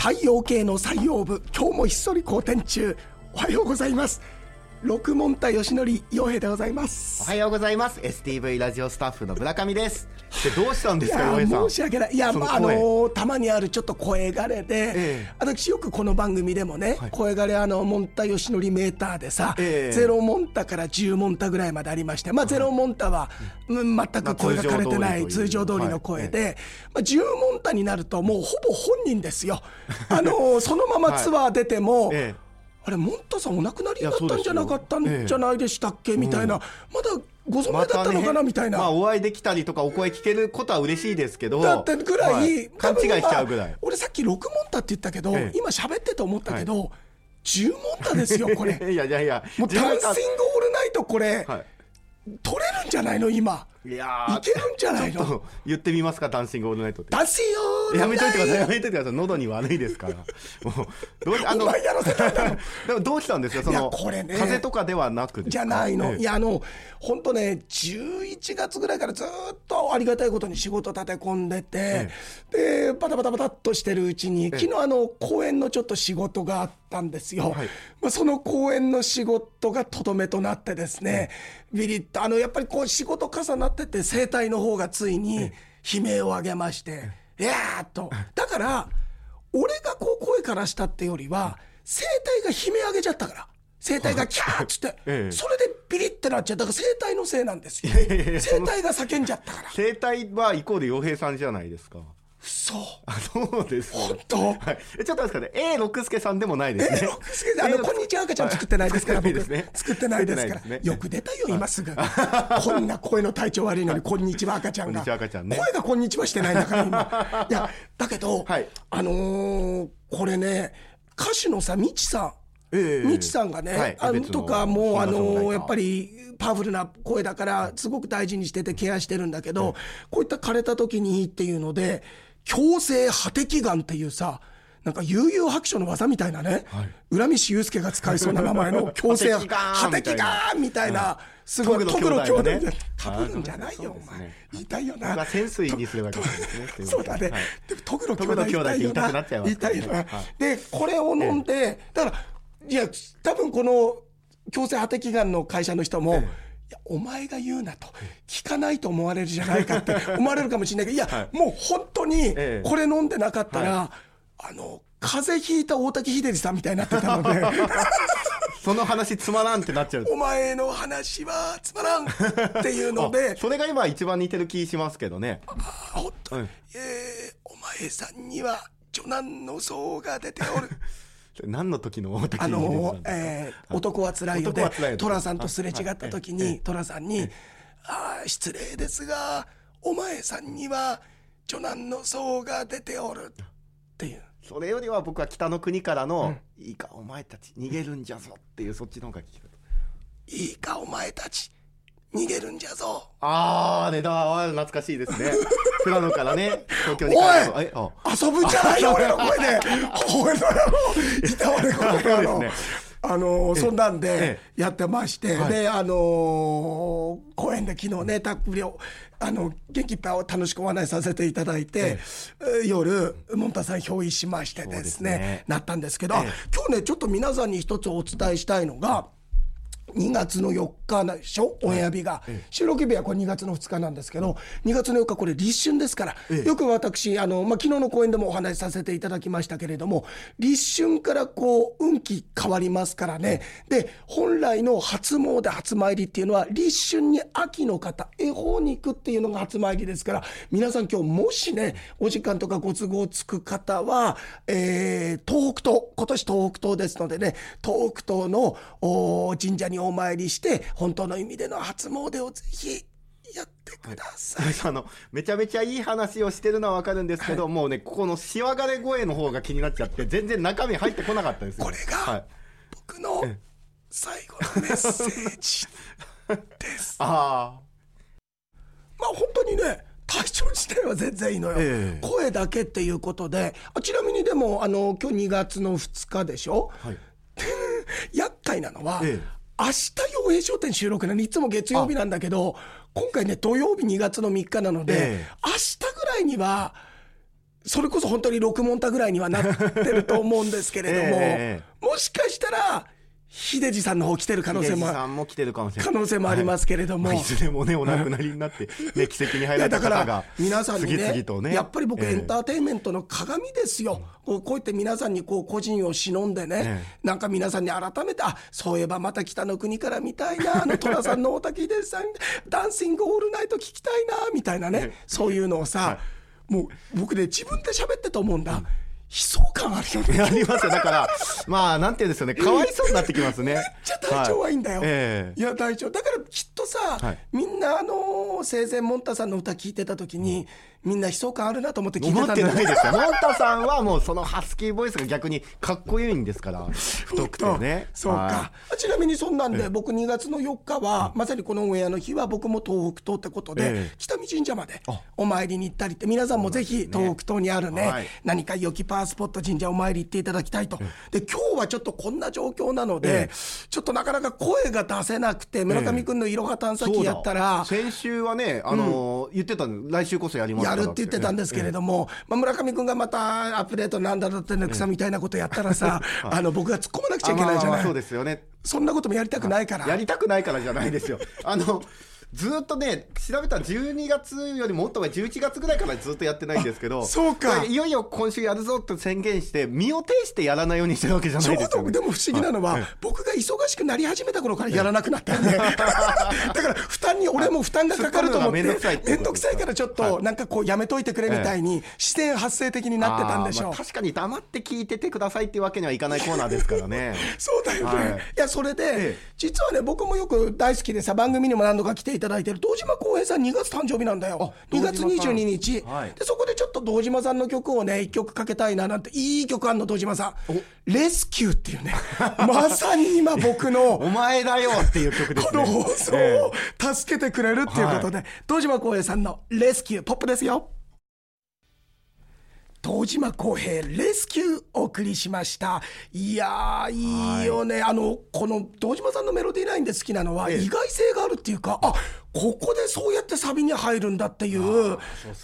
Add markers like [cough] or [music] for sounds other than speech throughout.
太陽系の採用部今日もひっそり好転中。おはようございます。六門田義則洋平でございます。おはようございます。STV ラジオスタッフの村上です。でどうしたんですか洋平さん？申し訳ない。いやまああのたまにあるちょっと声がれで、ええ。私よくこの番組でもね、はい。声がれあのモンタ義則メーターでさ、ええ。ゼロモンタから10モンタぐらいまでありましてまあゼロモンタは、うん全く声が枯れてない、まあ通常通りの声で、まあ、10モンタになるともうほぼ本人ですよ。あのーそのままツアー出ても、[laughs] えあれモンタさんお亡くなりになったんじゃなかったんじゃないでしたっけ、みたいな。まだご存え命だったのかな、みたいな。まあお会いできたりとかお声聞けることは嬉しいですけど。だってぐらい、はい。勘違いしちゃうぐらい。俺さっき6モンタって言ったけど、ええ。今喋ってて思ったけど、10モンタですよこれ。[laughs] いやいやいやもうダンシングオールナイトこれ、はい。取れるんじゃないの？今いやーいけるんじゃないの？言ってみますかダンシングオールナイトって。ダンシングオールナイトやめといてくださいやめといてください。喉に悪いですから。もうどうあお前やらせたんだろ [laughs] でもどうしたんですかそのこれね風邪とかではなくじゃないの、ええ。いやあの本当ね11月ぐらいからずっとありがたいことに仕事立て込んでて、でバタバタバタっとしてるうちに、昨日あの公演のちょっと仕事があったんですよ、はい。まあ、その公演の仕事がとどめとなってですね、ビリッとあのやっぱりこう仕事重なってて声帯の方がついに悲鳴を上げまして、いやーっと。だから俺がこう声からしたってよりは声帯が悲鳴上げちゃったから。声帯がキャーっつって、[laughs] ええ。それでビリってなっちゃう。だから声帯のせいなんですよ。いやいや声帯が叫んじゃったから。生態はイコール洋平さんじゃないですかそうあそうです本当？はい、えちょっと待ってくださいね。A 六輔さんでもないですね。え六助さんあのこんにちは赤ちゃん作ってないですからはい僕。作ってないですね。作ってないですから。よく出たよ今すぐ。こんな声の体調悪いのにこんにちは赤ちゃんが。こんにちは赤ちゃんね。声がこんにちはしてないんだから今。[laughs] いやだけど、はい。あのーこれね歌手のさみちさん。ええみちさんがね、はい。あのとかもうあのやっぱりパワフルな声だからすごく大事にしててケアしてるんだけど、こういった枯れた時にいいっていうので強制破滴眼っていうさなんか悠々白書の技みたいなね、浦西祐介が使いそうな名前の強制破破滴眼みたいなすごいトトグ兄弟がね。かぶるんじゃないよ、お前。言いたいよな。潜水にすればよかったですねそうだね、はい。でもトグロ兄トグロ弟言いたくなっちゃいますね。でこれを飲んで、だからいや多分この強制破滴眼の会社の人も、いやお前が言うなと。聞かないと思われるじゃないかって思われるかもしれないけどいや、はい。もう本当にええ。これ飲んでなかったら、あの風邪ひいた大竹秀治さんみたいになってたので。[laughs] その話つまらんってなっちゃう。お前の話はつまらんっていうので。あそれが今一番似てる気しますけどね。本当、はいえーお前さんには女男の相が出ておる。何の時のあのえー男はつらいよで。寅さんとすれ違った時に寅さんに「ああ失礼ですがお前さんには女男の相が出ておる」っていう。それよりは僕は北の国からの、いいかお前たち逃げるんじゃぞっていうそっちの方が聞きた「いいかお前たち逃げるんじゃぞ。あーねだあー懐かしいですね。富良野からね東京におい帰るの。えあ遊ぶんじゃない？よ [laughs] 俺の声で。お前の野郎いた俺この野郎そうですあのそんなんでえやってまして、はい。であの公園で昨日ねたっぷりあの元気いっぱい楽しくお話しさせていただいて、えー夜もんたさん憑依しましてですねね。なったんですけど、ええ。今日ねちょっと皆さんに一つお伝えしたいのが2月の4日でしょ？オンエア日が、収録日はこれ2月の2日なんですけど2月の4日これ立春ですから、よく私あの、まあ、昨日の公演でもお話しさせていただきましたけれども立春からこう運気変わりますからね。で本来の初詣初参りっていうのは立春に秋の方恵方に行くっていうのが初参りですから皆さん今日もしねお時間とかご都合つく方は、えー東北東今年東北東ですのでね東北東のお神社にお参りして本当の意味での初詣をぜひやってください。あのめちゃめちゃいい話をしてるのは分かるんですけど、もうねここのしわがれ声の方が気になっちゃって全然中身入ってこなかったですよ。これがはい、僕の最後のメッセージです。[laughs] あまあ本当にね体調自体は全然いいのよ、ええ。声だけっていうことで。あちなみにでもあの今日2月の2日でしょ？あはい。[laughs] 厄介なのは、え明日洋平商店収録なの。いつも月曜日なんだけど今回ね土曜日2月の3日なので、ええ。明日ぐらいにはそれこそ本当に6モンタぐらいにはなってると思うんですけれども、[laughs] え。もしかしたら秀治さんの方来てる可能性もさんも来てるかもしれない可能性もありますけれども、まあいずれもねお亡くなりになって、ね、奇跡に入られた方が皆さんにねとね。やっぱり僕、ええ。エンターテインメントの鏡ですよ、こうこうやって皆さんにこう個人を忍んでね、えなんか皆さんに改めてあそういえばまた北の国から見たいなあの [laughs] 寅さんの大竹秀さんダンシングオールナイト聞きたいなみたいなね、そういうのをさ、もう僕ね自分で喋ってて思うんだ、悲壮感あるよね。ありますよ。だからまあなんていうんですよね。かわいそうになってきますね。めっちゃ体調はいいんだよ、ええいや大丈夫。だからきっとさ、はい。みんなあのー生前モンタさんの歌聞いてた時に、みんな悲壮感あるなと思って聞いて思ってたんだよないですよ。モンタさんはもうそのハスキーボイスが逆にかっこいいんですから、太くてね。そうか、はちなみにそんなんで僕2月の4日は、まさにこのオンエアの日は僕も東北東ってことで、ええ。北見神社まであ。お参りに行ったりって皆さんもぜひ東北東にあるねはい。何か良きパワースポット神社お参り行っていただきたいと、で今日はちょっとこんな状況なので、えちょっとなかなか声が出せなくて村上君のいろは探査機やったら、先週はね、あのー言ってたの、来週こそやりますやるって言ってたんですけれども、まあ、村上君がまたアップデートなんだろうってね草みたいなことやったらさ、[laughs] あの僕が突っ込まなくちゃいけないじゃない、そうですよね。そんなこともやりたくないから。やりたくないからじゃないですよ。あのずーっとね調べたら12月よりもっと前11月ぐらいからずっとやってないんですけどそうか。いよいよ今週やるぞって宣言して身を挺してやらないようにしてるわけじゃないですよ、ね、どでも不思議なのは、僕が忙しくなり始めた頃からやらなくなったんで、[laughs] だから負担に俺も負担がかかると思って、めんどくさいか。らちょっと、なんかこう、やめといてくれみたいに、自然発生的になってたんでしょう。まあ。確かに黙って聞いててくださいっていうわけにはいかないコーナーですからね。[laughs] そうだよね、はい。い、やそれで、ええ。実はね僕もよく大好きでさ番組にも何度か来ていただいてる堂島康平さん2月誕生日なんだよ。2月堂島さん。22日、はい。でそこでちょっと堂島さんの曲をね1曲かけたいななんていい曲あんの堂島さん「レスキュー」っていうね。[laughs] まさに今僕の [laughs] お前だよっていう曲ですね。この放送えを助けてくれるっていうことで、堂島康平さんの「レスキュー」ポップですよ堂島康平レスキューお送りしました。いやーいいよね、あのこの堂島さんのメロディーラインで好きなのはええ。意外性があるっていうかあここでそうやってサビに入るんだっていう。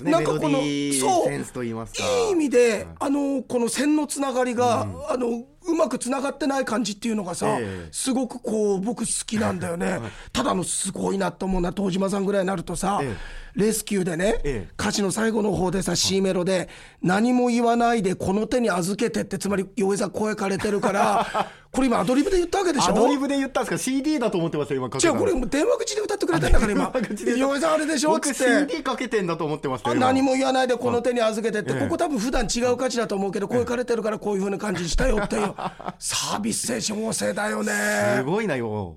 ね。なんかこのそう。センスと言いますか。いい意味で、あのこの線のつながりが、あのうまくつながってない感じっていうのがさ、ええ。すごくこう僕好きなんだよね、[laughs] ただあのすごいなと思うのは東島さんぐらいになるとさ、えレスキューでね、ええ。歌詞の最後の方でさ C メロで「何も言わないでこの手に預けて」ってつまり洋江さん声枯れてるから [laughs] これ今アドリブで言ったわけでしょ？アドリブで言ったんですか？CD だと思ってました今かけたの。じゃあこれ電話口で歌ってくれてんだから今。[laughs] 電話口で洋江さんあれでしょっつ僕って。CD かけてんだと思ってましたあよ何も言わないでこの手に預けてって、ええここ多分普段違う価値だと思うけど、声枯れてるからこういう風な感じにしたよっていう、サービス精神旺盛だよすね。[laughs] ごいなよ。お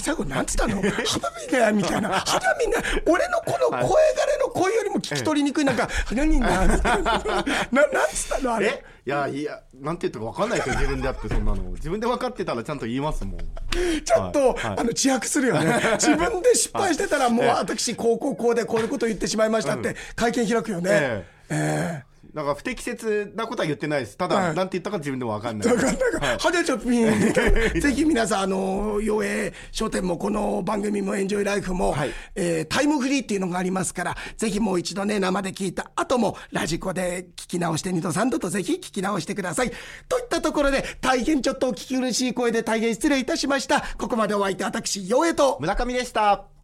前最後なんつったの？肌身ねみたいな。肌身ね俺のこの声枯れの声よりも聞き取りにくいなんか、肌身なみたいな。な、なんつったの？あれ。え？いやいやなんて言ったか分かんないですよ自分でやってそんなの。自分で分かってたらちゃんと言いますもん。ちょっと、はい。はい。あの自白するよね。自分で失敗してたら、もう私、こうこうこうでこういうこと言ってしまいましたって、会見開くよね。え。ええなんか不適切なことは言ってないです。ただ、はい。なんて言ったか自分でも分かんない。だから、なんか、派手ちょっぴん。[laughs] ぜひ皆さん、あの、洋映商店もこの番組もエンジョイライフも、はい。えータイムフリーっていうのがありますから、ぜひもう一度ね、生で聞いた後も、ラジコで聞き直して2度3度とぜひ聞き直してください。といったところで、大変ちょっとお聞き苦しい声で大変失礼いたしました。ここまでお相手、私、洋映と、村上でした